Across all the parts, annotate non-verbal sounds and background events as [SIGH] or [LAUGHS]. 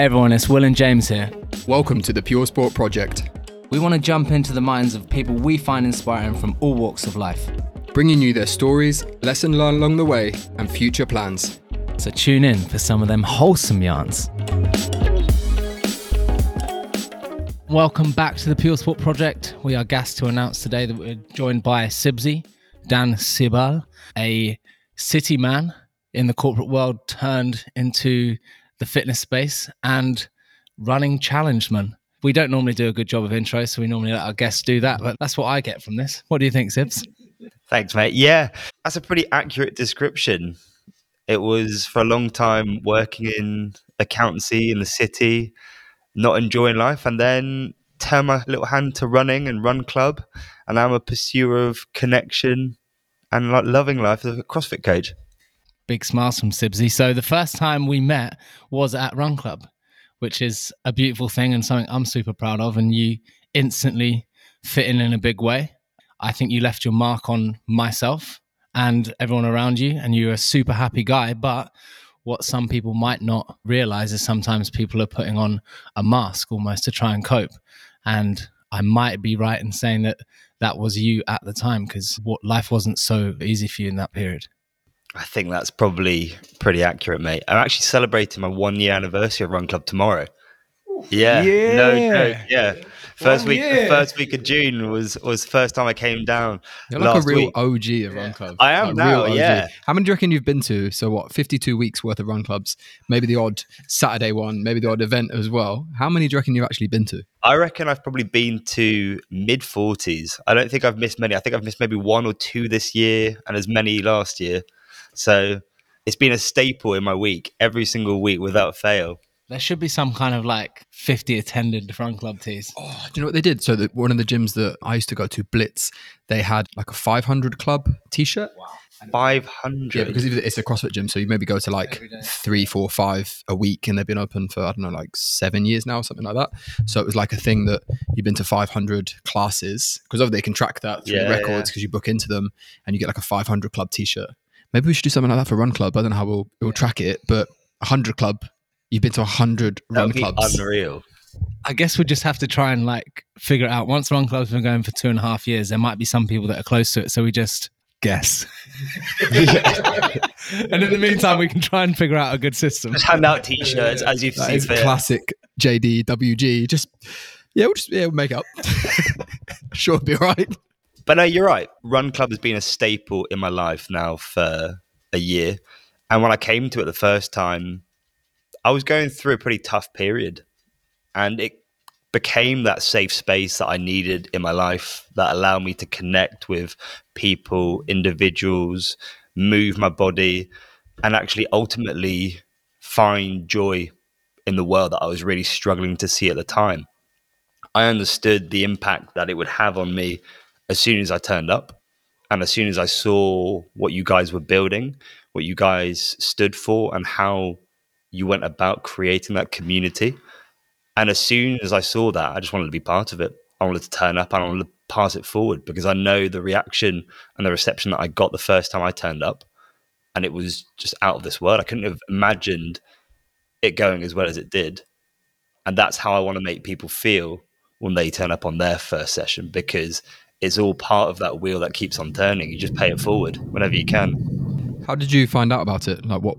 Hey everyone, it's Will and James here. Welcome to the Pure Sport Project, We want to jump into the minds of people we find inspiring from all walks of life. bringing you their stories, lesson learned along the way, and future plans. So tune in for some of them wholesome yarns. Welcome back to the Pure Sport Project. We are gassed to announce today that we're joined by Sibzi, Dan Sibal, a city man in the corporate world turned into the fitness space and running challenge man. We don't normally do a good job of intro, so we normally let our guests do that, but that's what I get from this. What do you think, Sibs? Thanks, mate. Yeah, that's a pretty accurate description. It was for a long time working in accountancy in the city, not enjoying life, and then turn my little hand to running and run club, and I'm a pursuer of connection and like loving life as a CrossFit coach. Big smiles from Sibsy. So the first time we met was at Run Club, which is a beautiful thing and something I'm super proud of. And you instantly fit in in a big way. I think you left your mark on myself and everyone around you, and you're a super happy guy. But what some people might not realize is sometimes people are putting on a mask almost to try and cope. And I might be right in saying that that was you at the time because what life wasn't so easy for you in that period. I think that's probably pretty accurate, mate. I'm actually celebrating my one year anniversary of Run Club tomorrow. Yeah, no Yeah. joke. Yeah, first One week, year. the first week of June was was first time I came down. You're like a real week. OG of Run Club. I am Like, now, real OG. yeah. How many do you reckon you've been to? So what? 52 weeks worth of Run Clubs. Maybe the odd Saturday one. Maybe the odd event as well. How many do you reckon you've actually been to? I reckon I've probably been to mid 40s. I don't think I've missed many. I think I've missed maybe one or two this year and as many last year. So it's been a staple in my week every single week without fail. There should be some kind of like 50 attended run club tees. Oh, do you know what they did? So that one of the gyms that I used to go to, Blitz, they had like a 500 club T-shirt. Wow. 500. Yeah, because it's a CrossFit gym, so you maybe go to like Every day. three, four, five a week, and they've been open for I don't know, like seven years now, something like that. So it was like a thing that you've been to 500 classes because obviously they can track that through Yeah, the records yeah. because you book into them, and you get like a 500 club T-shirt. Maybe we should do something like that for Run Club. I don't know how we'll, we'll track it, but 100 club. You've been to 100 That run would be clubs. unreal. I guess we just have to try and like figure it out. Once run club's been going for two and a half years, there might be some people that are close to it. So we just guess. [LAUGHS] and in the meantime, we can try and figure out a good system. Just hand out t shirts as you've That seen is classic JD WG. Just yeah, we'll just yeah, we'll make it up. [LAUGHS] sure, it'll be all right. But no, you're right. Run Club has been a staple in my life now for a year. And when I came to it the first time, I was going through a pretty tough period. And it became that safe space that I needed in my life that allowed me to connect with people, individuals, move my body, and actually ultimately find joy in the world that I was really struggling to see at the time. I understood the impact that it would have on me as soon as I turned up and as soon as I saw what you guys were building, what you guys stood for, and how you went about creating that community. And as soon as I saw that, I just wanted to be part of it. I wanted to turn up and I wanted to pass it forward because I know the reaction and the reception that I got the first time I turned up. And it was just out of this world. I couldn't have imagined it going as well as it did. And that's how I want to make people feel when they turn up on their first session because it's all part of that wheel that keeps on turning. You just pay it forward whenever you can. How did you find out about it? Like, what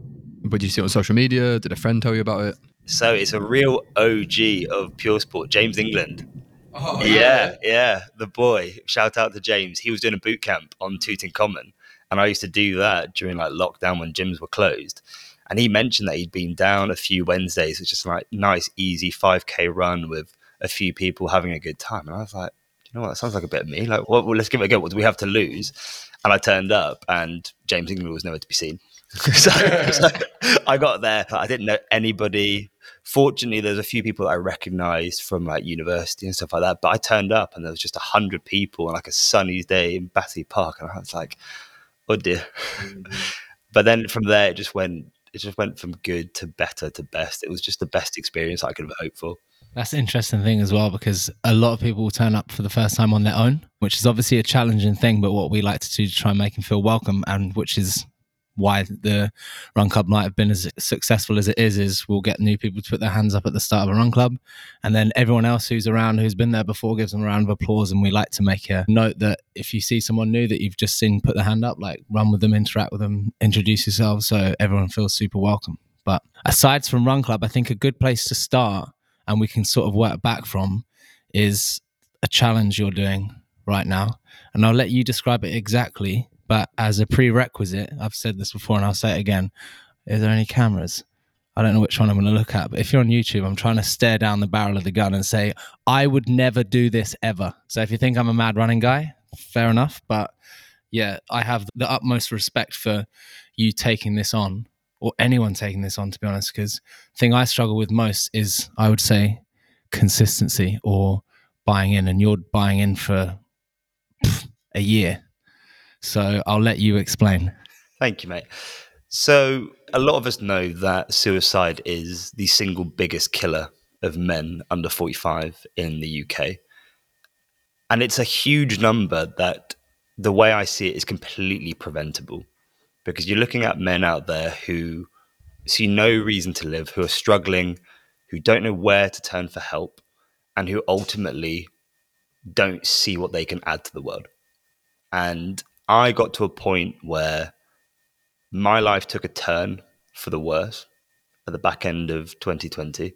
did you see it on social media? Did a friend tell you about it? So it's a real OG of pure sport, James England. Oh, yeah, yeah, the boy. Shout out to James. He was doing a boot camp on Tooting Common, and I used to do that during like lockdown when gyms were closed. And he mentioned that he'd been down a few Wednesdays, which is like nice, easy 5k run with a few people having a good time. And I was like, you know what? That sounds like a bit of me. Like, well, well, let's give it a go. What do we have to lose? And I turned up, and James England was nowhere to be seen. [LAUGHS] so, so I got there. I didn't know anybody. Fortunately, there's a few people that I recognised from like university and stuff like that. But I turned up, and there was just a hundred people on like a sunny day in Battersea Park, and I was like, "Oh dear." Mm-hmm. but then from there, it just went. It just went from good to better to best. It was just the best experience I could have hoped for. That's an interesting thing as well because a lot of people will turn up for the first time on their own, which is obviously a challenging thing, but what we like to do to try and make them feel welcome and which is why the run club might have been as successful as it is is we'll get new people to put their hands up at the start of a run club and then everyone else who's around who's been there before gives them a round of applause and we like to make a note that if you see someone new that you've just seen put their hand up like run with them interact with them introduce yourself so everyone feels super welcome. But aside from run club i think a good place to start and we can sort of work back from is a challenge you're doing right now and i'll let you describe it exactly but as a prerequisite, I've said this before and I'll say it again. Is there any cameras? I don't know which one I'm going to look at, but if you're on YouTube, I'm trying to stare down the barrel of the gun and say, I would never do this ever. So if you think I'm a mad running guy, fair enough. But yeah, I have the utmost respect for you taking this on or anyone taking this on, to be honest, because the thing I struggle with most is, I would say, consistency or buying in. And you're buying in for a year so I'll let you explain. Thank you, mate. So a lot of us know that suicide is the single biggest killer of men under 45 in the UK. And it's a huge number that the way I see it is completely preventable because you're looking at men out there who see no reason to live, who are struggling, who don't know where to turn for help, and who ultimately don't see what they can add to the world. And I got to a point where my life took a turn for the worse at the back end of 2020.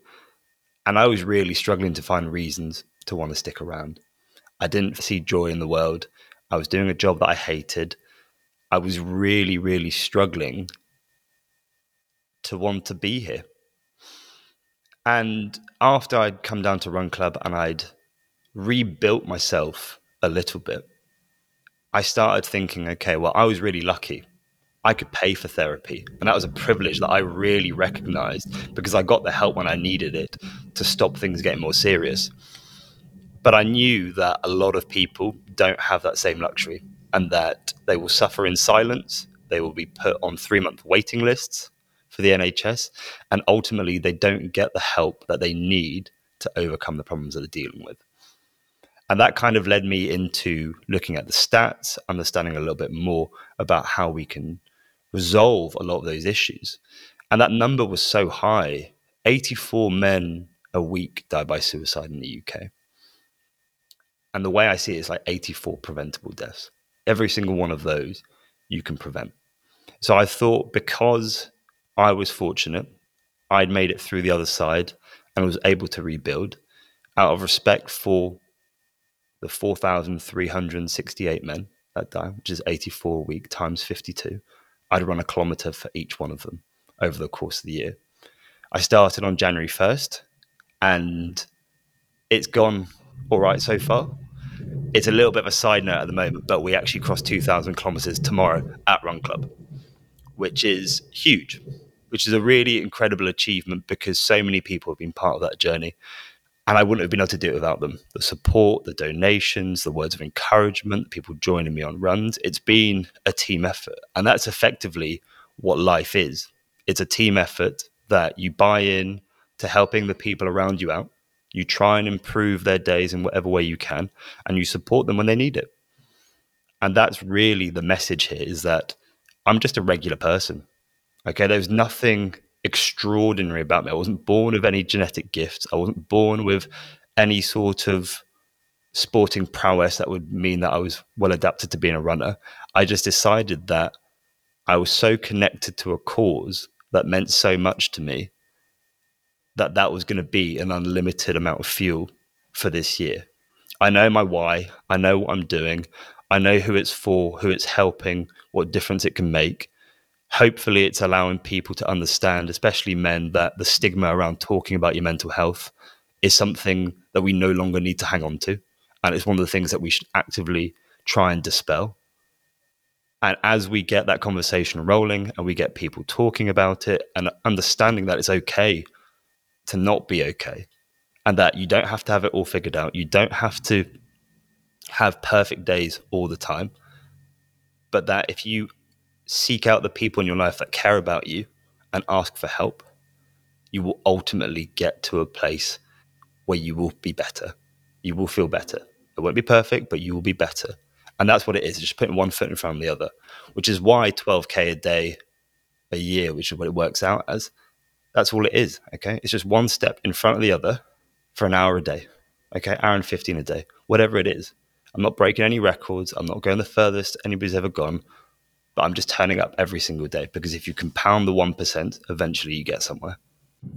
And I was really struggling to find reasons to want to stick around. I didn't see joy in the world. I was doing a job that I hated. I was really, really struggling to want to be here. And after I'd come down to Run Club and I'd rebuilt myself a little bit, I started thinking, okay, well, I was really lucky. I could pay for therapy. And that was a privilege that I really recognized because I got the help when I needed it to stop things getting more serious. But I knew that a lot of people don't have that same luxury and that they will suffer in silence. They will be put on three month waiting lists for the NHS. And ultimately, they don't get the help that they need to overcome the problems that they're dealing with. And that kind of led me into looking at the stats, understanding a little bit more about how we can resolve a lot of those issues. And that number was so high 84 men a week die by suicide in the UK. And the way I see it is like 84 preventable deaths. Every single one of those you can prevent. So I thought because I was fortunate, I'd made it through the other side and was able to rebuild out of respect for the 4,368 men that die, which is 84 a week times 52, I'd run a kilometer for each one of them over the course of the year. I started on January 1st and it's gone all right so far. It's a little bit of a side note at the moment, but we actually crossed 2,000 kilometers tomorrow at Run Club, which is huge, which is a really incredible achievement because so many people have been part of that journey and I wouldn't have been able to do it without them. The support, the donations, the words of encouragement, people joining me on runs. It's been a team effort. And that's effectively what life is. It's a team effort that you buy in to helping the people around you out. You try and improve their days in whatever way you can, and you support them when they need it. And that's really the message here is that I'm just a regular person. Okay, there's nothing extraordinary about me. I wasn't born with any genetic gifts. I wasn't born with any sort of sporting prowess that would mean that I was well adapted to being a runner. I just decided that I was so connected to a cause that meant so much to me that that was going to be an unlimited amount of fuel for this year. I know my why. I know what I'm doing. I know who it's for, who it's helping, what difference it can make hopefully it's allowing people to understand, especially men, that the stigma around talking about your mental health is something that we no longer need to hang on to. And it's one of the things that we should actively try and dispel. And as we get that conversation rolling and we get people talking about it and understanding that it's okay to not be okay and that you don't have to have it all figured out, you don't have to have perfect days all the time, but that if you seek out the people in your life that care about you and ask for help, you will ultimately get to a place where you will be better. You will feel better. It won't be perfect, but you will be better. And that's what it is, just putting one foot in front of the other, which is why 12K a day a year, which is what it works out as. That's all it is. Okay. It's just one step in front of the other for an hour a day. Okay. Hour and 15 a day, whatever it is. I'm not breaking any records. I'm not going the furthest anybody's ever gone, but I'm just turning up every single day because if you compound the 1%, eventually you get somewhere.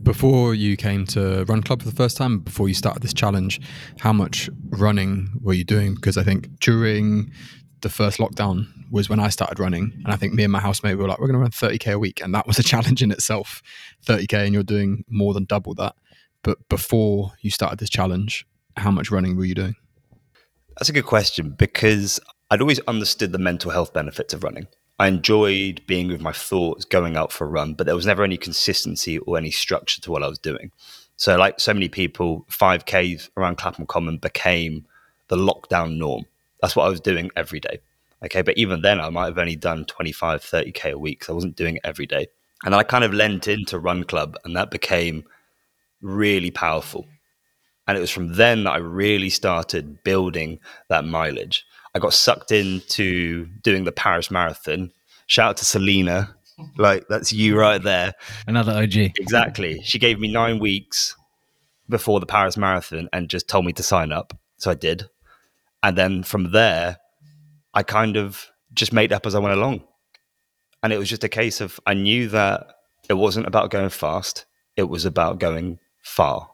Before you came to Run Club for the first time, before you started this challenge, how much running were you doing? Because I think during the first lockdown was when I started running, and I think me and my housemate were like, we're going to run 30k a week, and that was a [LAUGHS] challenge in itself. 30k, and you're doing more than double that. But before you started this challenge, how much running were you doing? That's a good question because I'd always understood the mental health benefits of running. I enjoyed being with my thoughts, going out for a run, but there was never any consistency or any structure to what I was doing. So, like so many people, 5Ks around Clapham Common became the lockdown norm. That's what I was doing every day. Okay. But even then, I might have only done 25, 30K a week. So I wasn't doing it every day. And then I kind of lent into Run Club, and that became really powerful. And it was from then that I really started building that mileage. I got sucked into doing the Paris Marathon. Shout out to Selena. [LAUGHS] Like, that's you right there. Another OG. Exactly. She gave me nine weeks before the Paris Marathon and just told me to sign up. So I did. And then from there, I kind of just made up as I went along. And it was just a case of I knew that it wasn't about going fast, it was about going far.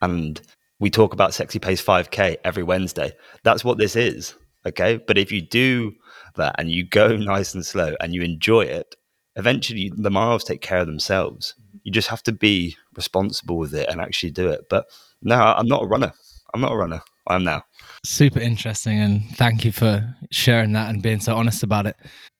And we talk about sexy pace 5K every Wednesday. That's what this is. Okay. But if you do that and you go [LAUGHS] nice and slow and you enjoy it, eventually the miles take care of themselves. You just have to be responsible with it and actually do it. But no, I'm not a runner. I'm not a runner. I am now. Super interesting. And thank you for sharing that and being so honest about it.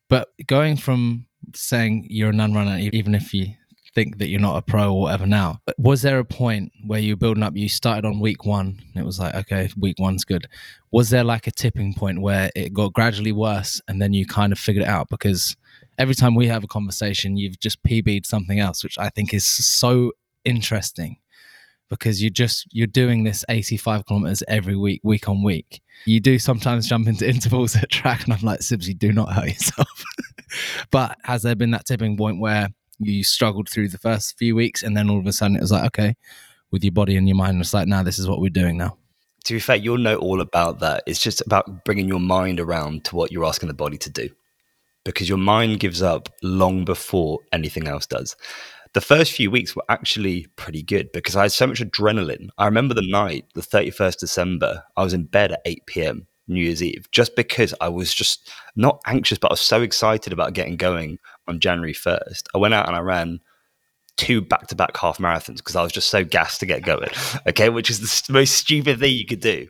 But going from saying you're a non runner, even if you think that you're not a pro or whatever now. Was there a point where you were building up? You started on week one, and it was like, okay, week one's good. Was there like a tipping point where it got gradually worse, and then you kind of figured it out? Because every time we have a conversation, you've just PB'd something else, which I think is so interesting. Because you just you're doing this 85 kilometers every week, week on week. You do sometimes jump into [LAUGHS] intervals at track, and I'm like, simply do not hurt yourself. [LAUGHS] but has there been that tipping point where you struggled through the first few weeks, and then all of a sudden it was like, okay, with your body and your mind, it's like, now this is what we're doing now. To be fair, you'll know all about that. It's just about bringing your mind around to what you're asking the body to do, because your mind gives up long before anything else does. The first few weeks were actually pretty good because I had so much adrenaline. I remember the night, the 31st December, I was in bed at 8 p.m. New Year's Eve, just because I was just not anxious, but I was so excited about getting going on January 1st, I went out and I ran two back to back half marathons because I was just so gassed to get going. [LAUGHS] Okay, which is the most stupid thing you could do.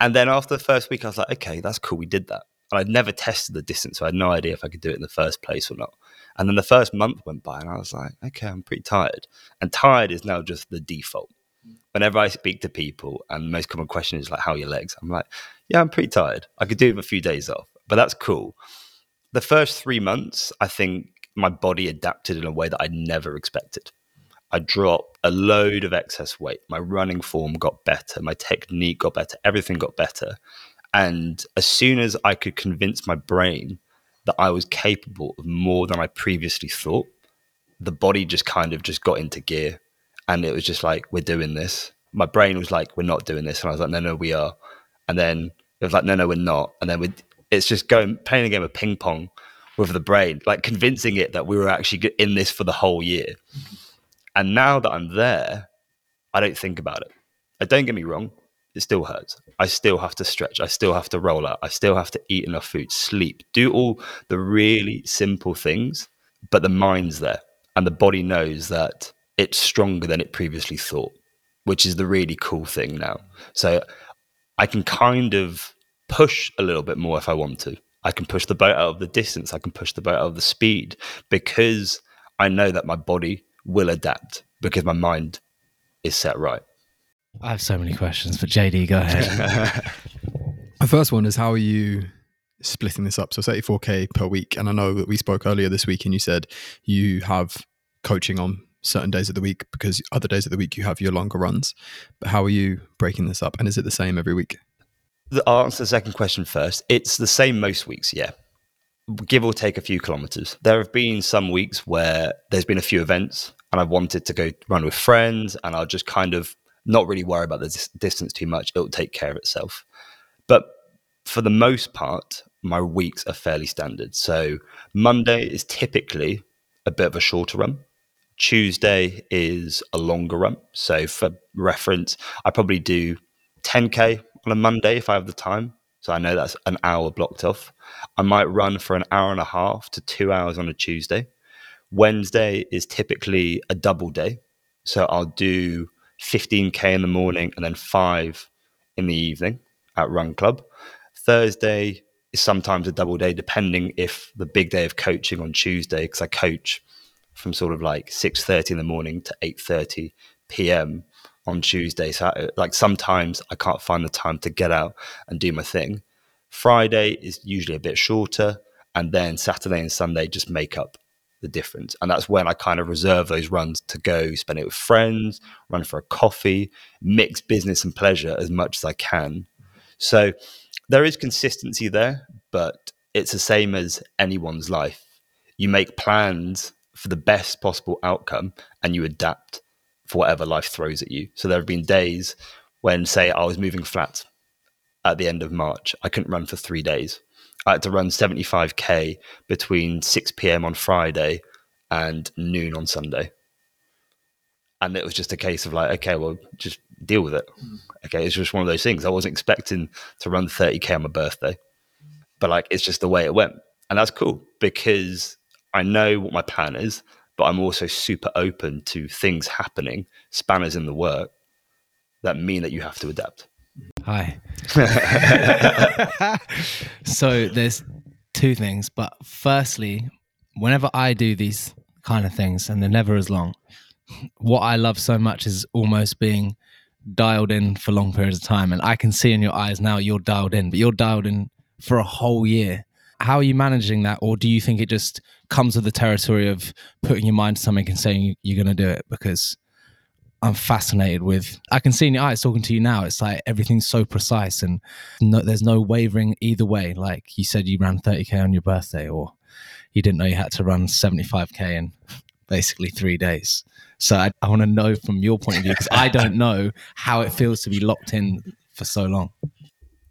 And then after the first week, I was like, okay, that's cool. We did that. And I'd never tested the distance, so I had no idea if I could do it in the first place or not. And then the first month went by, and I was like, okay, I'm pretty tired. And tired is now just the default. Whenever I speak to people, and the most common question is like, how are your legs? I'm like, yeah, I'm pretty tired. I could do it with a few days off, but that's cool the first three months, I think my body adapted in a way that I never expected. I dropped a load of excess weight. My running form got better. My technique got better. Everything got better. And as soon as I could convince my brain that I was capable of more than I previously thought, the body just kind of just got into gear. And it was just like, we're doing this. My brain was like, we're not doing this. And I was like, no, no, we are. And then it was like, no, no, we're not. And then we it's just going playing a game of ping pong with the brain, like convincing it that we were actually in this for the whole year. And now that I'm there, I don't think about it. Don't get me wrong, it still hurts. I still have to stretch. I still have to roll out. I still have to eat enough food, sleep, do all the really simple things, but the mind's there and the body knows that it's stronger than it previously thought, which is the really cool thing now. So I can kind of push a little bit more if I want to. I can push the boat out of the distance. I can push the boat out of the speed because I know that my body will adapt because my mind is set right. I have so many questions, but JD, go ahead. [LAUGHS] the first one is how are you splitting this up? So 34k per week, and I know that we spoke earlier this week, and you said you have coaching on certain days of the week because other days of the week you have your longer runs. But how are you breaking this up, and is it the same every week? I'll answer the second question first. It's the same most weeks, yeah. give or take a few kilometers. There have been some weeks where there's been a few events and I've wanted to go run with friends and I'll just kind of not really worry about the dis- distance too much. It'll take care of itself. But for the most part, my weeks are fairly standard. So Monday is typically a bit of a shorter run. Tuesday is a longer run. So for reference, I probably do 10k on a Monday if I have the time. So I know that's an hour blocked off. I might run for an hour and a half to two hours on a Tuesday. Wednesday is typically a double day. So I'll do 15k in the morning and then five in the evening at Run Club. Thursday is sometimes a double day, depending if the big day of coaching on Tuesday, because I coach from sort of like 6.30 in the morning to 8.30 p.m. on Tuesday. So I, like sometimes I can't find the time to get out and do my thing. Friday is usually a bit shorter. And then Saturday and Sunday just make up the difference. And that's when I kind of reserve those runs to go spend it with friends, run for a coffee, mix business and pleasure as much as I can. So there is consistency there, but it's the same as anyone's life. You make plans for the best possible outcome and you adapt for whatever life throws at you. So there have been days when, say, I was moving flat at the end of March, I couldn't run for three days. I had to run 75k between 6 p.m. on Friday and noon on Sunday. And it was just a case of like, okay, well, just deal with it. Hmm. Okay, it's just one of those things. I wasn't expecting to run 30k on my birthday, but like, it's just the way it went, and that's cool because I know what my plan is, but I'm also super open to things happening, spanners in the work, that mean that you have to adapt. Hi. [LAUGHS] so there's two things, but firstly, whenever I do these kind of things, and they're never as long, what I love so much is almost being dialed in for long periods of time. And I can see in your eyes now you're dialed in, but you're dialed in for a whole year. How are you managing that? Or do you think it just comes with the territory of putting your mind to something and saying you're going to do it? Because I'm fascinated with. I can see in your eyes talking to you now. It's like everything's so precise and no, there's no wavering either way. Like you said, you ran 30k on your birthday, or you didn't know you had to run 75k in basically three days. So I, I want to know from your point of view because I don't know how it feels to be locked in for so long.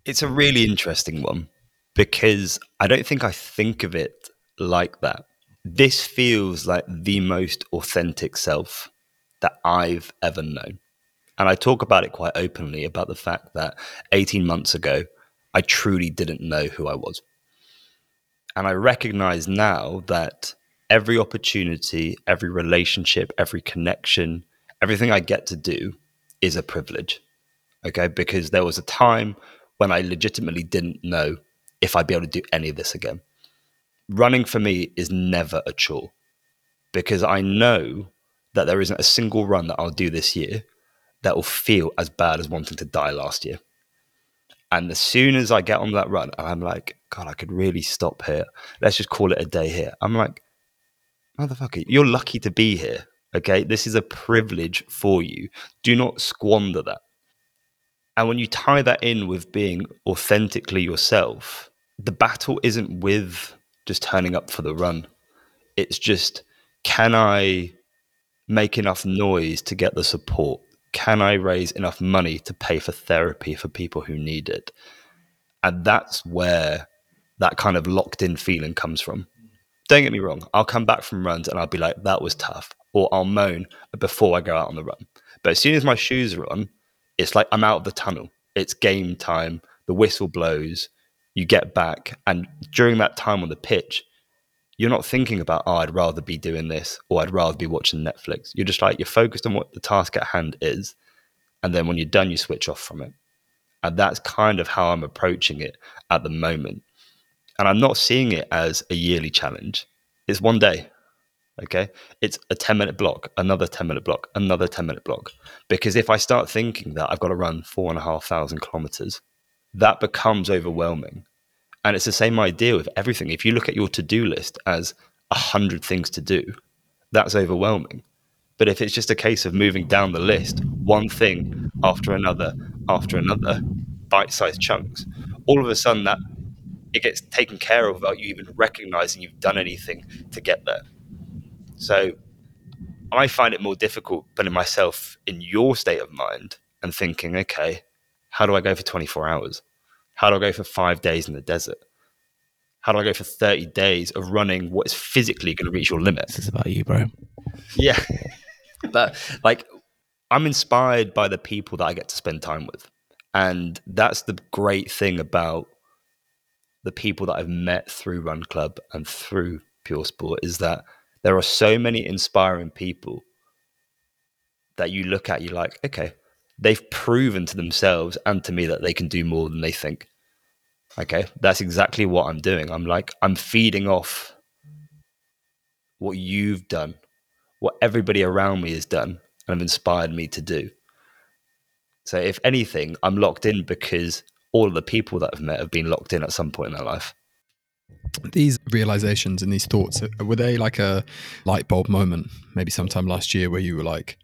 It's a really interesting one because I don't think I think of it like that. This feels like the most authentic self that I've ever known. And I talk about it quite openly about the fact that 18 months ago, I truly didn't know who I was. And I recognize now that every opportunity, every relationship, every connection, everything I get to do is a privilege. Okay. Because there was a time when I legitimately didn't know if I'd be able to do any of this again. Running for me is never a chore because I know that there isn't a single run that I'll do this year that will feel as bad as wanting to die last year. And as soon as I get on that run I'm like, God, I could really stop here. Let's just call it a day here. I'm like, motherfucker, you're lucky to be here. Okay. This is a privilege for you. Do not squander that. And when you tie that in with being authentically yourself, the battle isn't with just turning up for the run. It's just, can I make enough noise to get the support? Can I raise enough money to pay for therapy for people who need it? And that's where that kind of locked in feeling comes from. Don't get me wrong, I'll come back from runs and I'll be like, that was tough. Or I'll moan before I go out on the run. But as soon as my shoes are on, it's like I'm out of the tunnel. It's game time. The whistle blows. You get back. And during that time on the pitch, you're not thinking about, oh, I'd rather be doing this or I'd rather be watching Netflix. You're just like, you're focused on what the task at hand is. And then when you're done, you switch off from it. And that's kind of how I'm approaching it at the moment. And I'm not seeing it as a yearly challenge. It's one day. Okay. It's a 10 minute block, another 10 minute block, another 10 minute block. Because if I start thinking that I've got to run four and a half thousand kilometers, that becomes overwhelming. And it's the same idea with everything. If you look at your to do list as a hundred things to do, that's overwhelming. But if it's just a case of moving down the list, one thing after another, after another, bite sized chunks, all of a sudden that it gets taken care of without you even recognizing you've done anything to get there. So I find it more difficult putting myself in your state of mind and thinking, okay, how do I go for 24 hours? How do I go for five days in the desert? How do I go for 30 days of running what is physically going to reach your limit? This is about you, bro. Yeah. [LAUGHS] but like, I'm inspired by the people that I get to spend time with. And that's the great thing about the people that I've met through Run Club and through Pure Sport is that there are so many inspiring people that you look at, you're like, okay, they've proven to themselves and to me that they can do more than they think. Okay, that's exactly what I'm doing. I'm like, I'm feeding off what you've done, what everybody around me has done, and have inspired me to do. So, if anything, I'm locked in because all of the people that I've met have been locked in at some point in their life. These realizations and these thoughts, were they like a light bulb moment, maybe sometime last year where you were like,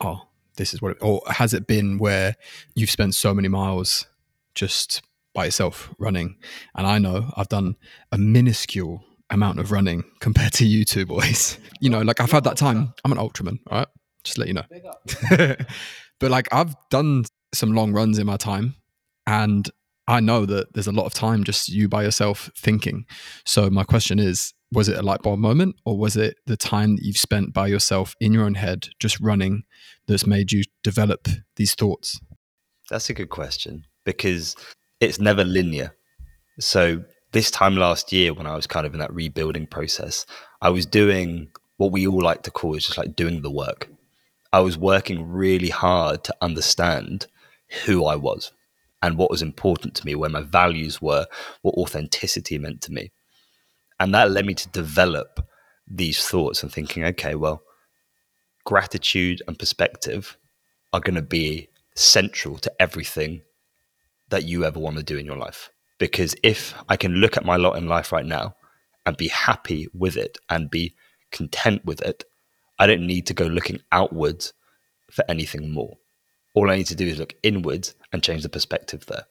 oh, this is what, it, or has it been where you've spent so many miles just by yourself running? And I know I've done a minuscule amount of running [LAUGHS] compared to you two boys. You know, like I've had that time. I'm an ultraman, all right? Just let you know. [LAUGHS] but like I've done some long runs in my time and I know that there's a lot of time just you by yourself thinking. So my question is, was it a light bulb moment or was it the time that you've spent by yourself in your own head just running that's made you develop these thoughts? That's a good question because it's never linear. So this time last year when I was kind of in that rebuilding process, I was doing what we all like to call is just like doing the work. I was working really hard to understand who I was and what was important to me, where my values were, what authenticity meant to me. And that led me to develop these thoughts and thinking, okay, well, gratitude and perspective are going to be central to everything that you ever want to do in your life. Because if I can look at my lot in life right now and be happy with it and be content with it, I don't need to go looking outwards for anything more. All I need to do is look inwards and change the perspective there.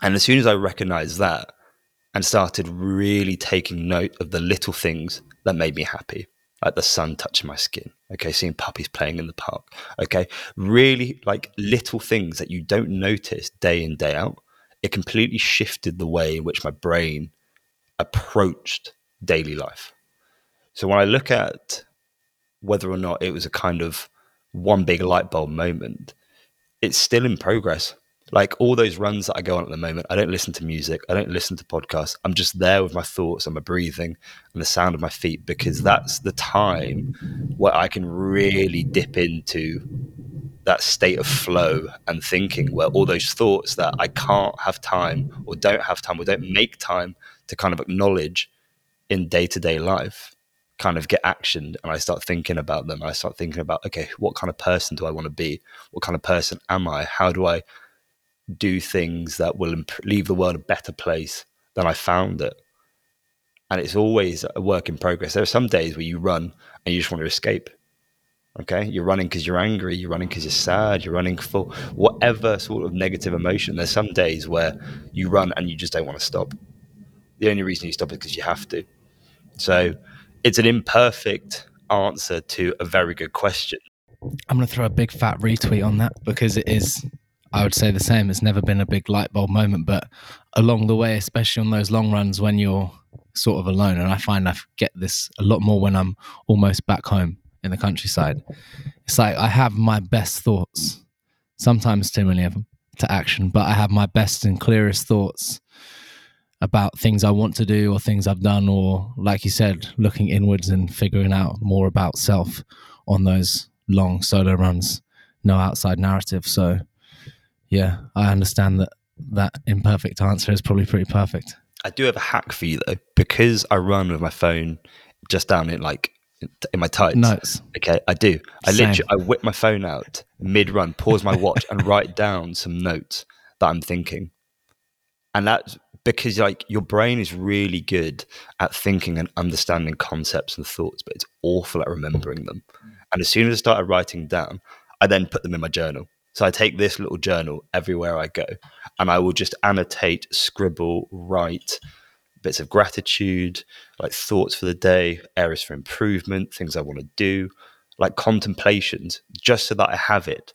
And as soon as I recognize that and started really taking note of the little things that made me happy, like the sun touching my skin, okay, seeing puppies playing in the park, okay, really like little things that you don't notice day in, day out, it completely shifted the way in which my brain approached daily life. So when I look at whether or not it was a kind of one big light bulb moment, it's still in progress. Like all those runs that I go on at the moment, I don't listen to music, I don't listen to podcasts. I'm just there with my thoughts and my breathing and the sound of my feet because that's the time where I can really dip into that state of flow and thinking where all those thoughts that I can't have time or don't have time or don't make time to kind of acknowledge in day to day life kind of get actioned and I start thinking about them. I start thinking about, okay, what kind of person do I want to be? What kind of person am I? How do I do things that will imp- leave the world a better place than I found it? And it's always a work in progress. There are some days where you run and you just want to escape. Okay, you're running because you're angry, you're running because you're sad, you're running for whatever sort of negative emotion. There's some days where you run and you just don't want to stop. The only reason you stop is because you have to. So, it's an imperfect answer to a very good question. I'm going to throw a big fat retweet on that because it is, I would say the same. It's never been a big light bulb moment, but along the way, especially on those long runs when you're sort of alone, and I find I get this a lot more when I'm almost back home in the countryside. It's like I have my best thoughts, sometimes too many of them to action, but I have my best and clearest thoughts about things I want to do or things I've done, or like you said, looking inwards and figuring out more about self on those long solo runs. No outside narrative. So, yeah, I understand that that imperfect answer is probably pretty perfect. I do have a hack for you though, because I run with my phone just down in like in my tights. Notes. Okay, I do. I Same. literally I whip my phone out mid run, pause my watch, and write down some notes that I'm thinking. And that's because like your brain is really good at thinking and understanding concepts and thoughts, but it's awful at remembering them. And as soon as I started writing down, I then put them in my journal. So I take this little journal everywhere I go, and I will just annotate, scribble, write bits of gratitude, like thoughts for the day, areas for improvement, things I want to do, like contemplations, just so that I have it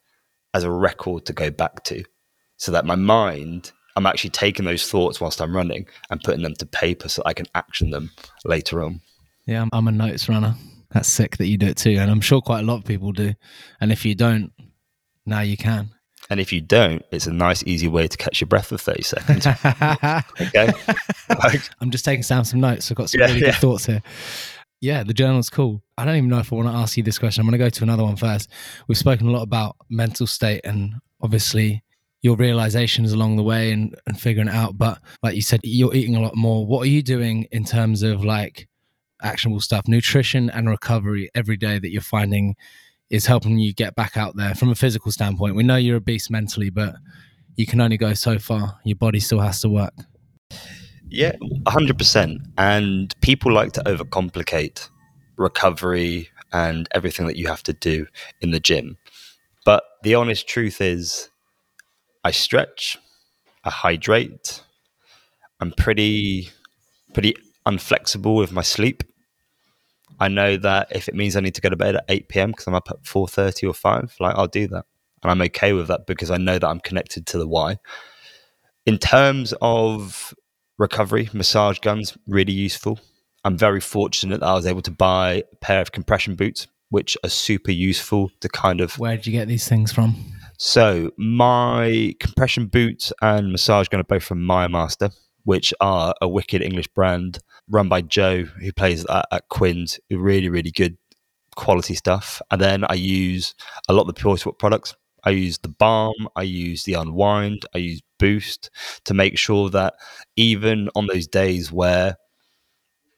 as a record to go back to. So that my mind, I'm actually taking those thoughts whilst I'm running and putting them to paper so I can action them later on. Yeah, I'm, a notes runner. That's sick that you do it too. And I'm sure quite a lot of people do. And if you don't, now you can. And if you don't, it's a nice, easy way to catch your breath for 30 seconds. [LAUGHS] okay. Like, I'm just taking down some notes. I've got some Yeah, really yeah. good thoughts here. Yeah, the journal's cool. I don't even know if I want to ask you this question. I'm going to go to another one first. We've spoken a lot about mental state and obviously your realizations along the way and, and figuring it out. But like you said, you're eating a lot more. What are you doing in terms of like actionable stuff, nutrition and recovery every day that you're finding is helping you get back out there from a physical standpoint? We know you're a beast mentally, but you can only go so far. Your body still has to work. Yeah, 100%. And people like to overcomplicate recovery and everything that you have to do in the gym. But the honest truth is, I stretch, I hydrate, I'm pretty, pretty unflexible with my sleep. I know that if it means I need to go to bed at 8 p.m. because I'm up at 4:30 or 5, like I'll do that, and I'm okay with that because I know that I'm connected to the why. In terms of recovery, massage guns really useful. I'm very fortunate that I was able to buy a pair of compression boots, which are super useful to kind of. Where did you get these things from? So my compression boots and massage gun are both from Myomaster, which are a wicked English brand run by Joe, who plays at, at Quins. Really, really good quality stuff. And then I use a lot of the Pure Sport products. I use the Balm, I use the Unwind, I use Boost to make sure that even on those days where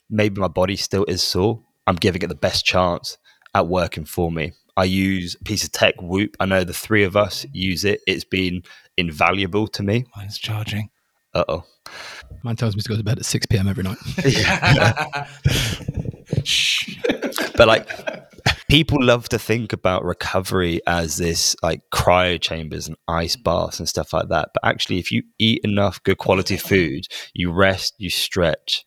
maybe my body still is sore, I'm giving it the best chance at working for me. I use a piece of tech Whoop. I know the three of us use it. It's been invaluable to me. Mine's charging. Uh oh. Mine tells me to go to bed at 6 p.m. every night. [LAUGHS] but like people love to think about recovery as this like cryo chambers and ice baths and stuff like that but actually if you eat enough good quality food you rest you stretch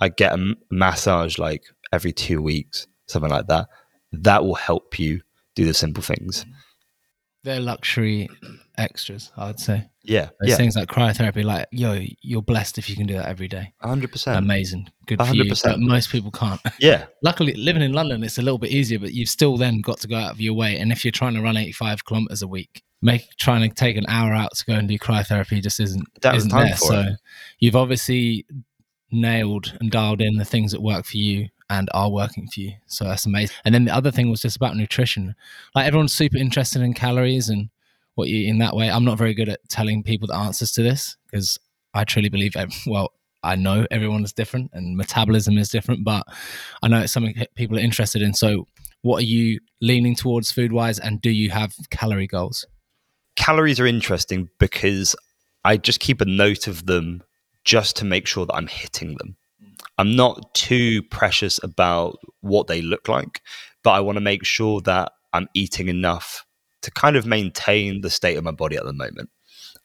i get a m- massage like every two weeks something like that that will help you do the simple things They're luxury extras, I would say. yeah Those yeah things like cryotherapy, like, yo, you're blessed if you can do that every day. 100% Amazing. Good for you. 100%. But most people can't. [LAUGHS] yeah [LAUGHS] Luckily, living in London, it's a little bit easier, but you've still then got to go out of your way. And if you're trying to run 85 kilometers a week, make trying to take an hour out to go and do cryotherapy just isn't, have isn't there. for so it. you've obviously nailed and dialed in the things that work for you and are working for you. So that's amazing. And then the other thing was just about nutrition. Like everyone's super interested in calories and what you eat in that way. I'm not very good at telling people the answers to this because I truly believe, well, I know everyone is different and metabolism is different, but I know it's something people are interested in. So, what are you leaning towards food wise, and do you have calorie goals? calories are interesting because I just keep a note of them just to make sure that I'm hitting them. I'm not too precious about what they look like, but I want to make sure that I'm eating enough to kind of maintain the state of my body at the moment.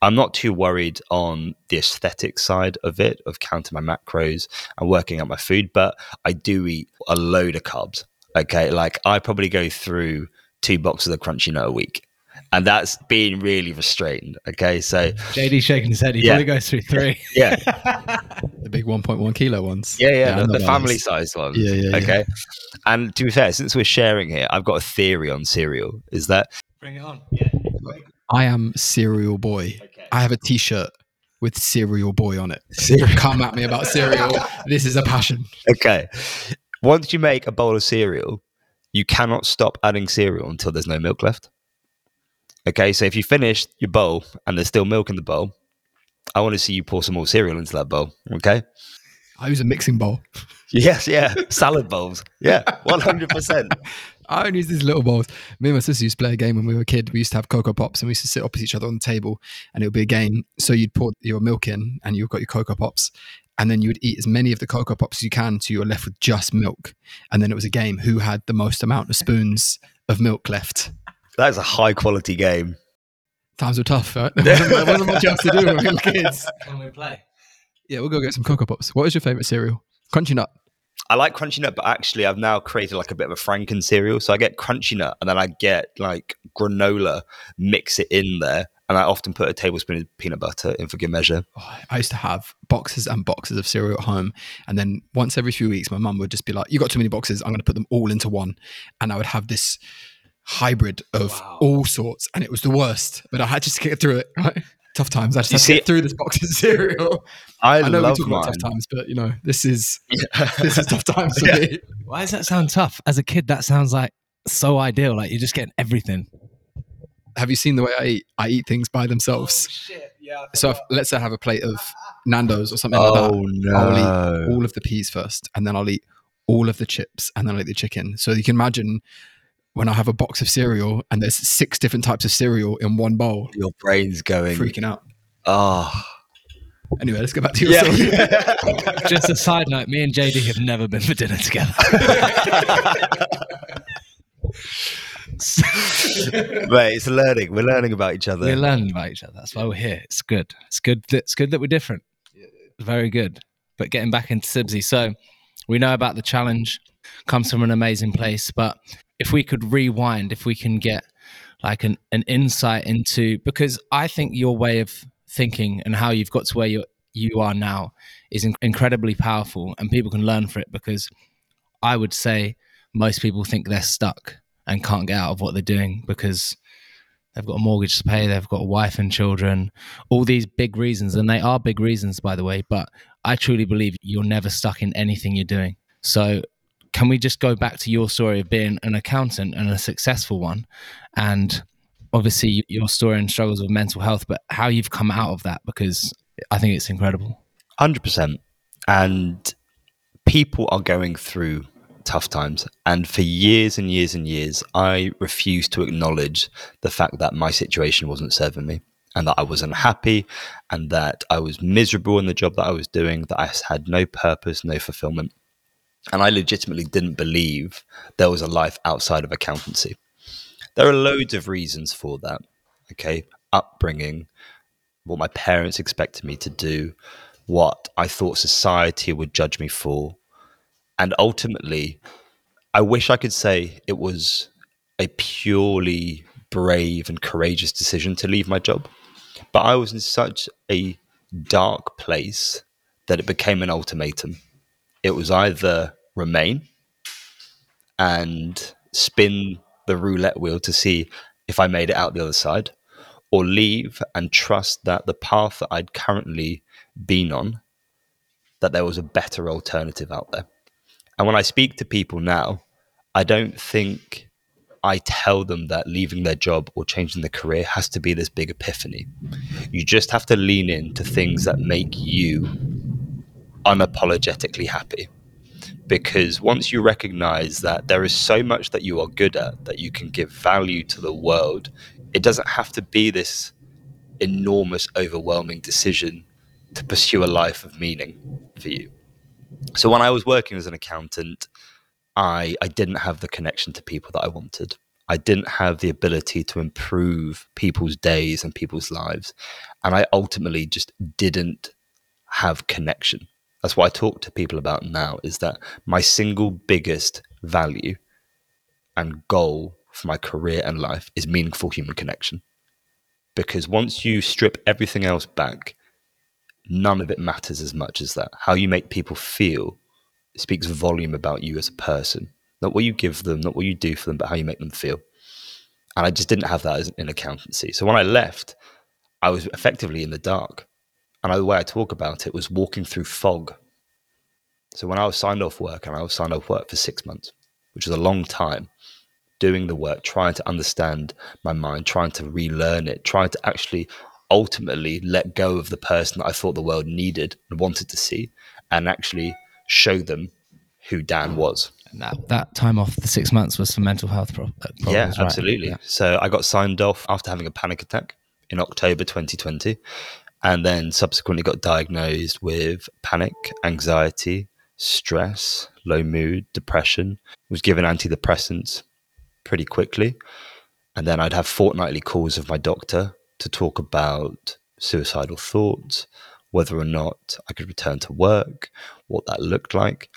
I'm not too worried on the aesthetic side of it, of counting my macros and working out my food, but I do eat a load of carbs. Okay. Like I probably go through two boxes of crunchy nut a week. And that's being really restrained. Okay. So, JD shaking his head. He Yeah. probably goes through three. [LAUGHS] yeah. [LAUGHS] The big 1.1 kilo ones. Yeah, yeah, the, the family size ones. Yeah, yeah, yeah. Okay. And to be fair, since we're sharing here, I've got a theory on cereal. Is that Bring it on. Yeah. I am cereal boy. okay? I have a T-shirt with cereal boy on it. Come at me about cereal. [LAUGHS] This is a passion. Okay. Once you make a bowl of cereal, you cannot stop adding cereal until there's no milk left. Okay, so if you finish your bowl and there's still milk in the bowl, I want to see you pour some more cereal into that bowl. Okay. I use a mixing bowl. [LAUGHS] Yes, yeah. Salad bowls. Yeah, [LAUGHS] 100%. I only use these little bowls. Me and my sister used to play a game when we were a kid. We used to have Cocoa Pops and we used to sit opposite each other on the table and it would be a game. So you'd pour your milk in and you've got your Cocoa Pops and then you would eat as many of the Cocoa Pops as you can so you're left with just milk. And then it was a game who had the most amount of spoons of milk left. That is a high quality game. Times were tough, right? [LAUGHS] There wasn't, much else to do when we were kids. Can we play? Yeah, we'll go get some Cocoa Pops. What is your favorite cereal? Crunchy Nut. I like Crunchy Nut, but actually, I've now created like a bit of a Franken cereal. So I get Crunchy Nut, and then I get like granola, mix it in there, and I often put a tablespoon of peanut butter in for good measure. Oh, I used to have boxes and boxes of cereal at home, and then once every few weeks, my mum would just be like, "You got too many boxes. I'm going to put them all into one," and I would have this hybrid of Wow. all sorts, and it was the worst. But I had to just get through it. Right? Tough times. I just You had to see- get through this box of cereal. I, I know we love talk mine. about tough times, but you know, this is Yeah. this is tough [LAUGHS] times for Yeah. me. Why does that sound tough? As a kid, that sounds like so ideal. Like you're just getting everything. Have you seen the way I eat? I eat things by themselves. Oh, shit! Yeah. So if, let's say I have a plate of Nando's or something like oh, that. Oh I'll no! eat all of the peas first, and then I'll eat all of the chips, and then I'll eat the chicken. So you can imagine when I have a box of cereal and there's six different types of cereal in one bowl, Your brain's going. freaking out. Oh, Anyway, let's go back to your story. [LAUGHS] Just a side note: me and JD have never been for dinner together. [LAUGHS] Mate, it's learning. We're learning about each other. we're learning about each other. That's why we're here. It's good. It's good. That, it's good that we're different. Very good. But getting back into Sibsy, so we know about the challenge comes from an amazing place. But if we could rewind, if we can get like an, an insight into because I think your way of thinking and how you've got to where you you are now is in- incredibly powerful, and people can learn from it. Because I would say most people think they're stuck and can't get out of what they're doing because they've got a mortgage to pay, they've got a wife and children, all these big reasons, and they are big reasons, by the way. But I truly believe you're never stuck in anything you're doing. So, can we just go back to your story of being an accountant and a successful one, and obviously your story and struggles with mental health, but how you've come out of that? Because I think it's incredible. Hundred percent. And people are going through tough times. And for years and years and years, I refused to acknowledge the fact that my situation wasn't serving me and that I was unhappy and that I was miserable in the job that I was doing, that I had no purpose, no fulfillment. And I legitimately didn't believe there was a life outside of accountancy. There are loads of reasons for that. Okay. Upbringing, what my parents expected me to do, what I thought society would judge me for. And ultimately, I wish I could say it was a purely brave and courageous decision to leave my job. But I was in such a dark place that it became an ultimatum. It was either remain and spin the roulette wheel to see if I made it out the other side, or leave and trust that the path that I'd currently been on, that there was a better alternative out there. And when I speak to people now, I don't think I tell them that leaving their job or changing their career has to be this big epiphany. You just have to lean into things that make you unapologetically happy. Because once you recognize that there is so much that you are good at, that you can give value to the world, it doesn't have to be this enormous, overwhelming decision to pursue a life of meaning for you. So when I was working as an accountant, I, I didn't have the connection to people that I wanted. I didn't have the ability to improve people's days and people's lives. And I ultimately just didn't have connection. That's what I talk to people about now is that my single biggest value and goal for my career and life is meaningful human connection. Because once you strip everything else back, none of it matters as much as that. How you make people feel speaks volume about you as a person. Not what you give them, not what you do for them, but how you make them feel. And I just didn't have that as in accountancy. So when I left, I was effectively in the dark. And the way I talk about it was walking through fog. So when I was signed off work, and I was signed off work for six months, which is a long time, doing the work, trying to understand my mind, trying to relearn it, trying to actually ultimately let go of the person that I thought the world needed and wanted to see, and actually show them who Dan was. And that, that time off the six months was for mental health pro- uh, problems. yeah, right? absolutely. Yeah. So I got signed off after having a panic attack in October 2020, and then subsequently got diagnosed with panic, anxiety, stress, low mood, depression. Was given antidepressants pretty quickly, and then I'd have fortnightly calls with my doctor to talk about suicidal thoughts, whether or not I could return to work, what that looked like.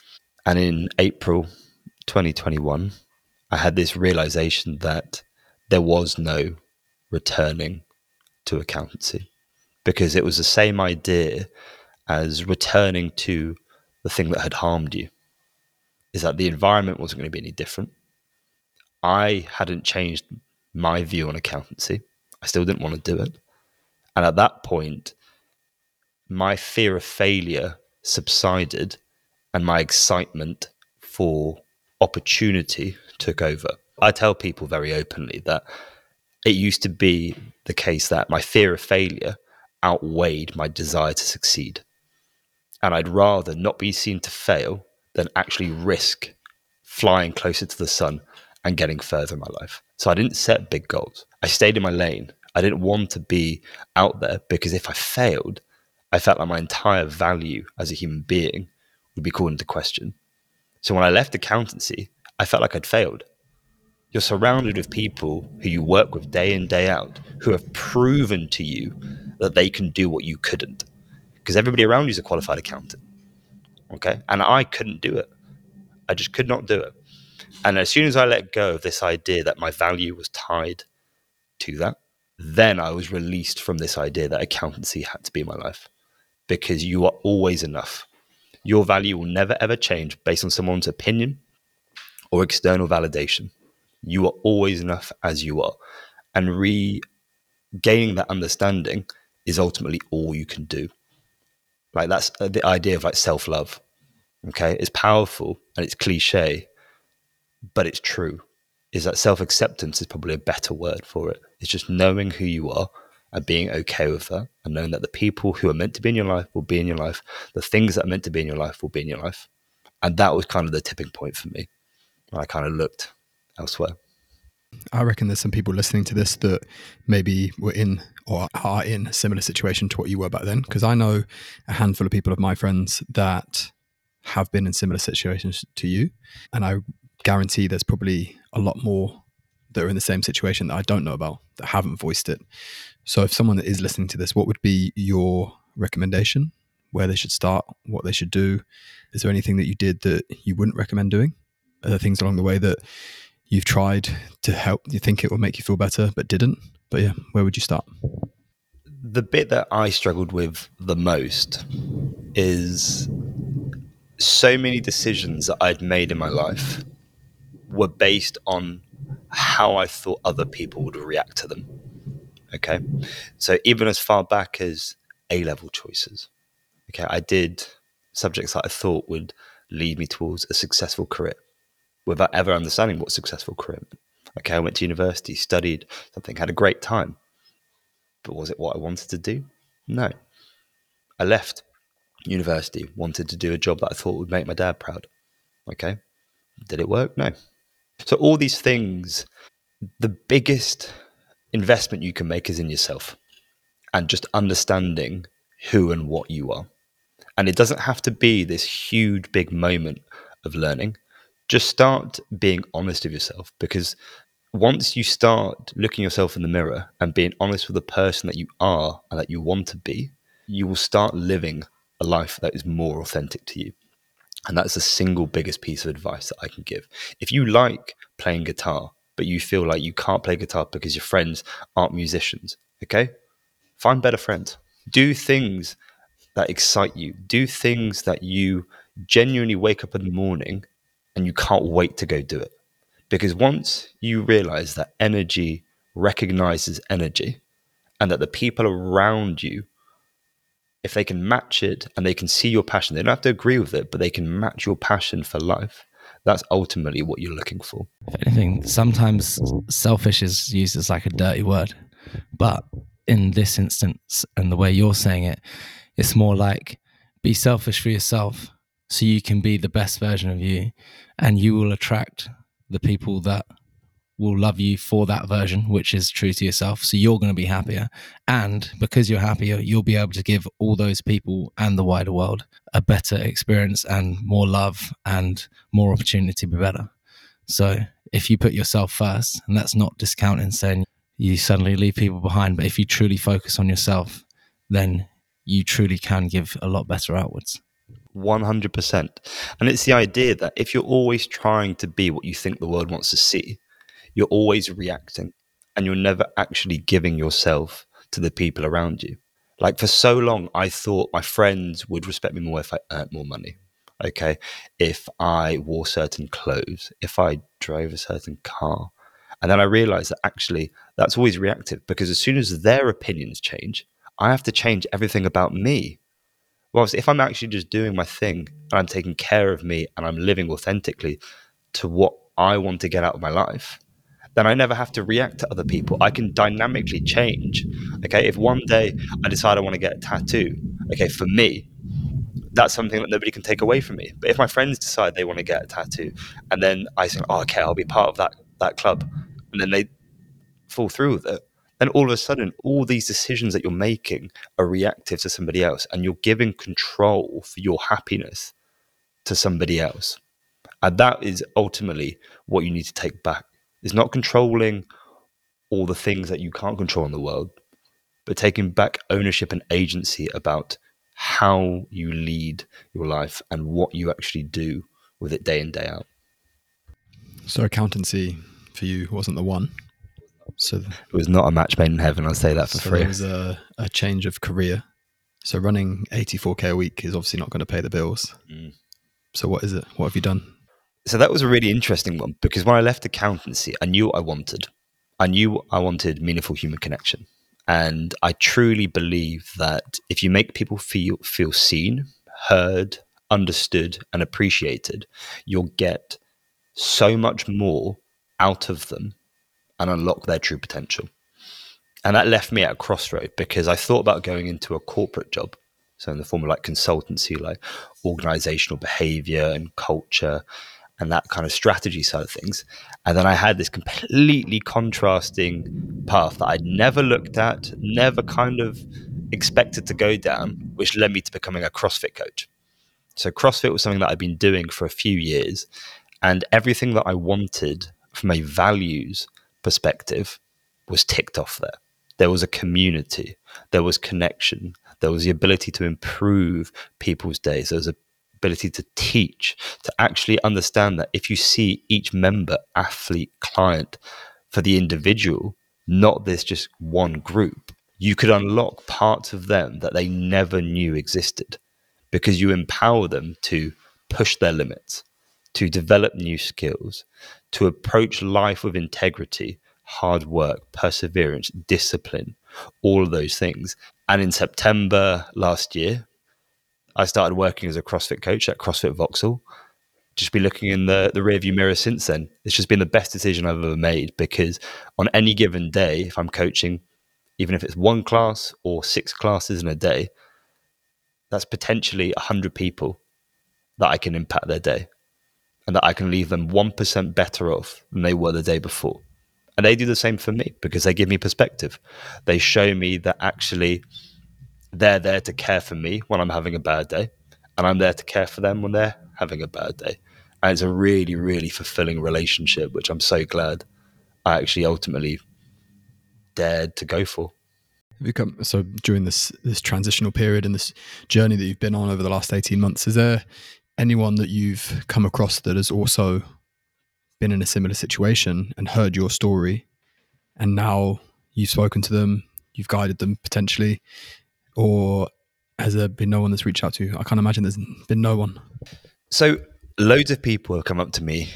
And in April 2021, I had this realization that there was no returning to accountancy because it was the same idea as returning to the thing that had harmed you. Is that the environment wasn't going to be any different. I hadn't changed my view on accountancy. I still didn't want to do it. And at that point, my fear of failure subsided and my excitement for opportunity took over. I tell people very openly that it used to be the case that my fear of failure outweighed my desire to succeed. And I'd rather not be seen to fail than actually risk flying closer to the sun and getting further in my life. So I didn't set big goals. I stayed in my lane. I didn't want to be out there because if I failed, I felt like my entire value as a human being would be called into question. So when I left accountancy, I felt like I'd failed. You're surrounded with people who you work with day in, day out, who have proven to you that they can do what you couldn't. Because everybody around you is a qualified accountant. Okay. And I couldn't do it. I just could not do it. And as soon as I let go of this idea that my value was tied to that, then I was released from this idea that accountancy had to be my life because you are always enough. Your value will never ever change based on someone's opinion or external validation. You are always enough as you are. And regaining that understanding is ultimately all you can do. Like that's the idea of like self love. Okay. It's powerful and it's cliche, but it's true. Is that self acceptance is probably a better word for it. It's just knowing who you are and being okay with that and knowing that the people who are meant to be in your life will be in your life. The things that are meant to be in your life will be in your life. And that was kind of the tipping point for me. I kind of looked elsewhere. I reckon there's some people listening to this that maybe were in or are in a similar situation to what you were back then. Because I know a handful of people of my friends that have been in similar situations to you. And I guarantee there's probably a lot more that are in the same situation that I don't know about that haven't voiced it. So if someone that is listening to this, what would be your recommendation? Where they should start, what they should do? Is there anything that you did that you wouldn't recommend doing? Are there things along the way that you've tried to help you think it will make you feel better but didn't? But yeah, where would you start? The bit that I struggled with the most is so many decisions that I'd made in my life were based on how I thought other people would react to them. Okay. So even as far back as A level choices, okay, I did subjects that I thought would lead me towards a successful career without ever understanding what successful career meant. Okay, I went to university, studied something, had a great time. But was it what I wanted to do? No. I left university, wanted to do a job that I thought would make my dad proud. Okay. Did it work? No. So, all these things, the biggest investment you can make is in yourself and just understanding who and what you are. And it doesn't have to be this huge, big moment of learning. Just start being honest with yourself because once you start looking yourself in the mirror and being honest with the person that you are and that you want to be, you will start living a life that is more authentic to you. And that's the single biggest piece of advice that I can give. If you like playing guitar, but you feel like you can't play guitar because your friends aren't musicians, okay? Find better friends. Do things that excite you. Do things that you genuinely wake up in the morning and you can't wait to go do it. Because once you realize that energy recognizes energy and that the people around you if they can match it and they can see your passion, they don't have to agree with it, but they can match your passion for life. That's ultimately what you're looking for. If anything, sometimes selfish is used as like a dirty word, but in this instance and the way you're saying it, it's more like be selfish for yourself so you can be the best version of you and you will attract the people that will love you for that version, which is true to yourself. So you're going to be happier. And because you're happier, you'll be able to give all those people and the wider world a better experience and more love and more opportunity to be better. So if you put yourself first, and that's not discounting saying you suddenly leave people behind, but if you truly focus on yourself, then you truly can give a lot better outwards. 100%. And it's the idea that if you're always trying to be what you think the world wants to see, you're always reacting and you're never actually giving yourself to the people around you. Like for so long, I thought my friends would respect me more if I earned more money. Okay. If I wore certain clothes, if I drove a certain car. And then I realized that actually that's always reactive because as soon as their opinions change, I have to change everything about me. Well, if I'm actually just doing my thing and I'm taking care of me and I'm living authentically to what I want to get out of my life, then I never have to react to other people. I can dynamically change. Okay. If one day I decide I want to get a tattoo, okay, for me, that's something that nobody can take away from me. But if my friends decide they want to get a tattoo and then I say, oh, okay, I'll be part of that, that club, and then they fall through with it, then all of a sudden, all these decisions that you're making are reactive to somebody else, and you're giving control for your happiness to somebody else. And that is ultimately what you need to take back. it's not controlling all the things that you can't control in the world, but taking back ownership and agency about how you lead your life and what you actually do with it day in, day out. So, accountancy for you wasn't the one. So, it was not a match made in heaven. I'll say that for so free. There was a, a change of career. So, running 84K a week is obviously not going to pay the bills. Mm. So, what is it? What have you done? So that was a really interesting one because when I left accountancy, I knew what I wanted. I knew I wanted meaningful human connection. And I truly believe that if you make people feel feel seen, heard, understood, and appreciated, you'll get so much more out of them and unlock their true potential. And that left me at a crossroad because I thought about going into a corporate job. So in the form of like consultancy, like organizational behavior and culture and that kind of strategy side of things. And then I had this completely contrasting path that I'd never looked at, never kind of expected to go down, which led me to becoming a CrossFit coach. So CrossFit was something that I'd been doing for a few years, and everything that I wanted from a values perspective was ticked off there. There was a community, there was connection, there was the ability to improve people's days, there was a ability to teach, to actually understand that if you see each member, athlete, client for the individual, not this just one group, you could unlock parts of them that they never knew existed because you empower them to push their limits, to develop new skills, to approach life with integrity, hard work, perseverance, discipline, all of those things. And in September last year, I started working as a CrossFit coach at CrossFit Vauxhall. Just be looking in the, the rearview mirror since then. It's just been the best decision I've ever made because on any given day, if I'm coaching, even if it's one class or six classes in a day, that's potentially 100 people that I can impact their day and that I can leave them 1% better off than they were the day before. And they do the same for me because they give me perspective. They show me that actually they're there to care for me when I'm having a bad day, and I'm there to care for them when they're having a bad day. And it's a really, really fulfilling relationship, which I'm so glad I actually ultimately dared to go for. So during this this transitional period and this journey that you've been on over the last 18 months, is there anyone that you've come across that has also been in a similar situation and heard your story and now you've spoken to them, you've guided them potentially or has there been no one that's reached out to you? I can't imagine there's been no one. So, loads of people have come up to me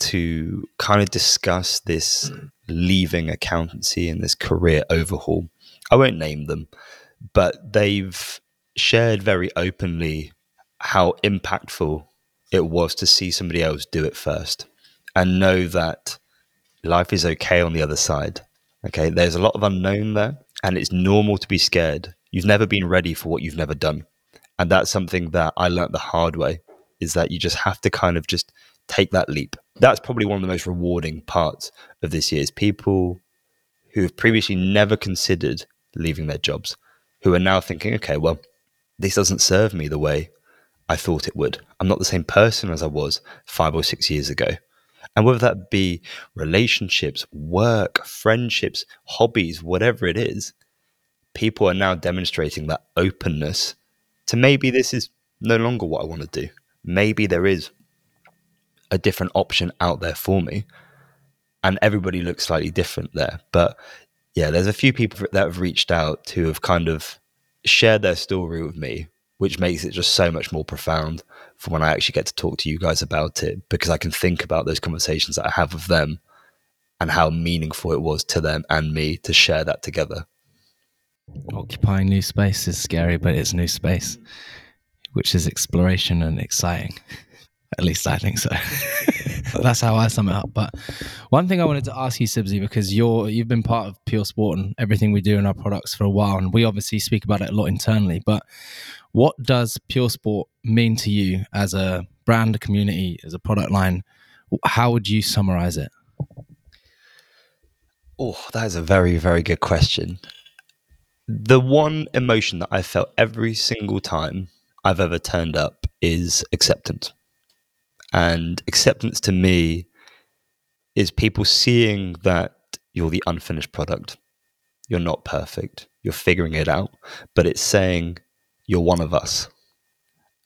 to kind of discuss this leaving accountancy and this career overhaul. I won't name them, but they've shared very openly how impactful it was to see somebody else do it first and know that life is okay on the other side. Okay, there's a lot of unknown there, and it's normal to be scared. You've never been ready for what you've never done. And that's something that I learned the hard way is that you just have to kind of just take that leap. That's probably one of the most rewarding parts of this year is people who have previously never considered leaving their jobs, who are now thinking, okay, well, this doesn't serve me the way I thought it would. I'm not the same person as I was five or six years ago. And whether that be relationships, work, friendships, hobbies, whatever it is, people are now demonstrating that openness to maybe this is no longer what I want to do. Maybe there is a different option out there for me. And everybody looks slightly different there. But yeah, there's a few people that have reached out who have kind of shared their story with me, which makes it just so much more profound for when I actually get to talk to you guys about it because I can think about those conversations that I have with them and how meaningful it was to them and me to share that together. Occupying new space is scary, but it's new space, which is exploration and exciting. At least I think so. [LAUGHS] That's how I sum it up. But one thing I wanted to ask you, Sibsy, because you're you've been part of Pure Sport and everything we do in our products for a while, and we obviously speak about it a lot internally. But what does Pure Sport mean to you as a brand, a community, as a product line? How would you summarize it? Oh, that is a very, very good question. The one emotion that I felt every single time I've ever turned up is acceptance. And acceptance to me is people seeing that you're the unfinished product. You're not perfect. You're figuring it out, but it's saying you're one of us.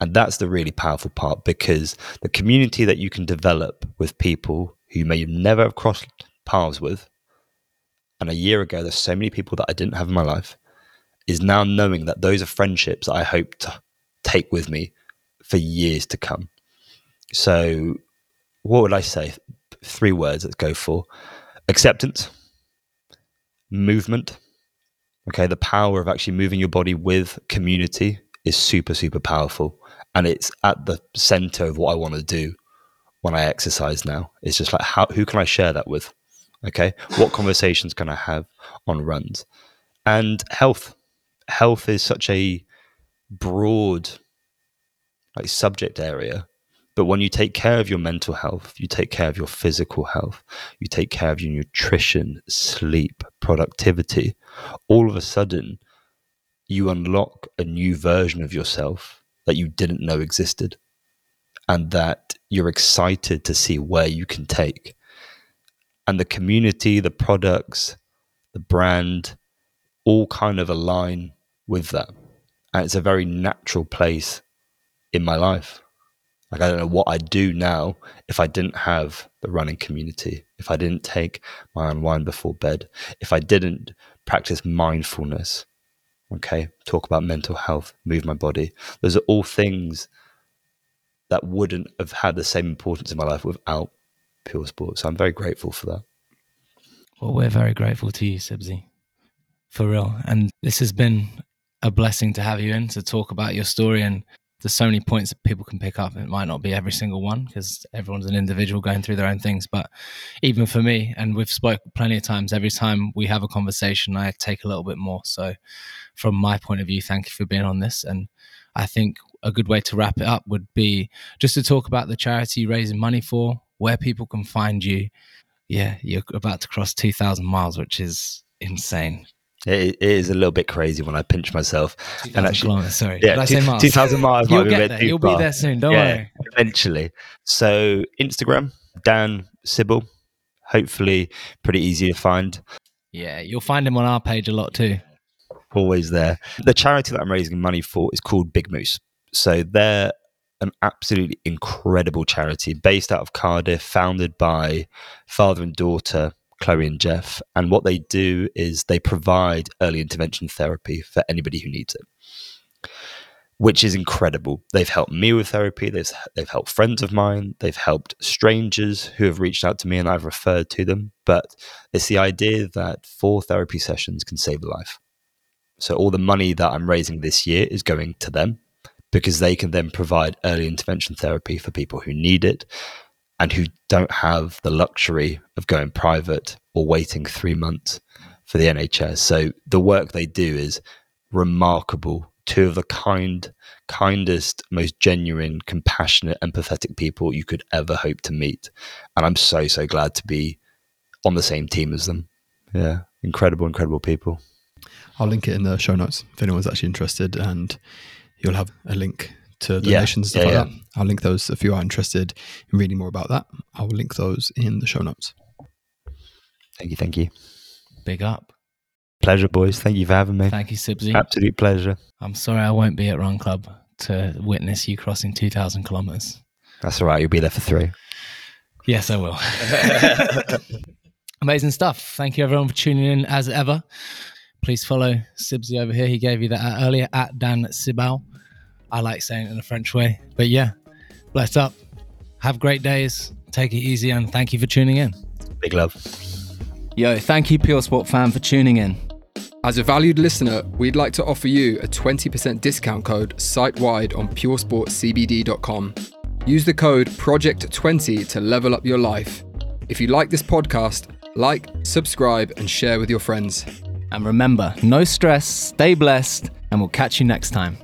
And that's the really powerful part because the community that you can develop with people who you may never have crossed paths with. And a year ago, there's so many people that I didn't have in my life, is now knowing that those are friendships I hope to take with me for years to come. So, what would I say? Three words that go for acceptance, movement. Okay, the power of actually moving your body with community is super, super powerful. And it's at the center of what I want to do when I exercise now. It's just like, how, who can I share that with? Okay, what conversations can I have on runs? And health. Health is such a broad like subject area but when you take care of your mental health, you take care of your physical health, you take care of your nutrition, sleep, productivity, all of a sudden you unlock a new version of yourself that you didn't know existed and that you're excited to see where you can take. And the community, the products, the brand all kind of align with that. And it's a very natural place in my life. Like, I don't know what I'd do now if I didn't have the running community, if I didn't take my unwind before bed, if I didn't practice mindfulness, okay, talk about mental health, move my body. Those are all things that wouldn't have had the same importance in my life without pure sport. So I'm very grateful for that. Well, we're very grateful to you, Sibsy, for real. And this has been a blessing to have you in to talk about your story and there's so many points that people can pick up. It might not be every single one because everyone's an individual going through their own things. But even for me, and we've spoke plenty of times, every time we have a conversation, I take a little bit more. So, from my point of view, thank you for being on this. And I think a good way to wrap it up would be just to talk about the charity raising money for, where people can find you. Yeah, you're about to cross 2,000 miles, which is insane. It, it is a little bit crazy when I pinch myself. And actually, sorry, yeah, two, two thousand miles. You'll get there. You'll far. be there soon. Don't yeah, worry. Eventually. So Instagram, Dan Sibal. Hopefully, pretty easy to find. Yeah, you'll find him on our page a lot too. Always there. The charity that I'm raising money for is called Big Moose. So they're an absolutely incredible charity based out of Cardiff, founded by father and daughter Chloe and Jeff. And what they do is they provide early intervention therapy for anybody who needs it, which is incredible. They've helped me with therapy, they've, they've helped friends of mine, they've helped strangers who have reached out to me and I've referred to them. But it's the idea that four therapy sessions can save a life. So all the money that I'm raising this year is going to them because they can then provide early intervention therapy for people who need it and who don't have the luxury of going private or waiting three months for the NHS. So the work they do is remarkable. Two of the kind, kindest, most genuine, compassionate, empathetic people you could ever hope to meet. And I'm so, so glad to be on the same team as them. Yeah, incredible, incredible people. I'll link it in the show notes if anyone's actually interested, and you'll have a link to donations yeah, stuff yeah, like yeah. that. I'll link those if you are interested in reading more about that. I will link those in the show notes. Thank you. Thank you. Big up. pleasure, boys. Thank you for having me. Thank you, Sibsy. Absolute pleasure. I'm sorry I won't be at Run Club to witness you crossing 2,000 kilometers. That's all right. You'll be there for three. Yes, I will. [LAUGHS] Amazing stuff. Thank you, everyone, for tuning in as ever. Please follow Sibsy over here. He gave you that earlier at Dan Sibal. I like saying it in a French way. But yeah, bless up. Have great days. Take it easy and thank you for tuning in. Big love. Yo, thank you, Pure Sport fan, for tuning in. As a valued listener, we'd like to offer you a 20% discount code site wide on puresportcbd.com. Use the code PROJECT20 to level up your life. If you like this podcast, like, subscribe, and share with your friends. And remember, no stress, stay blessed, and we'll catch you next time.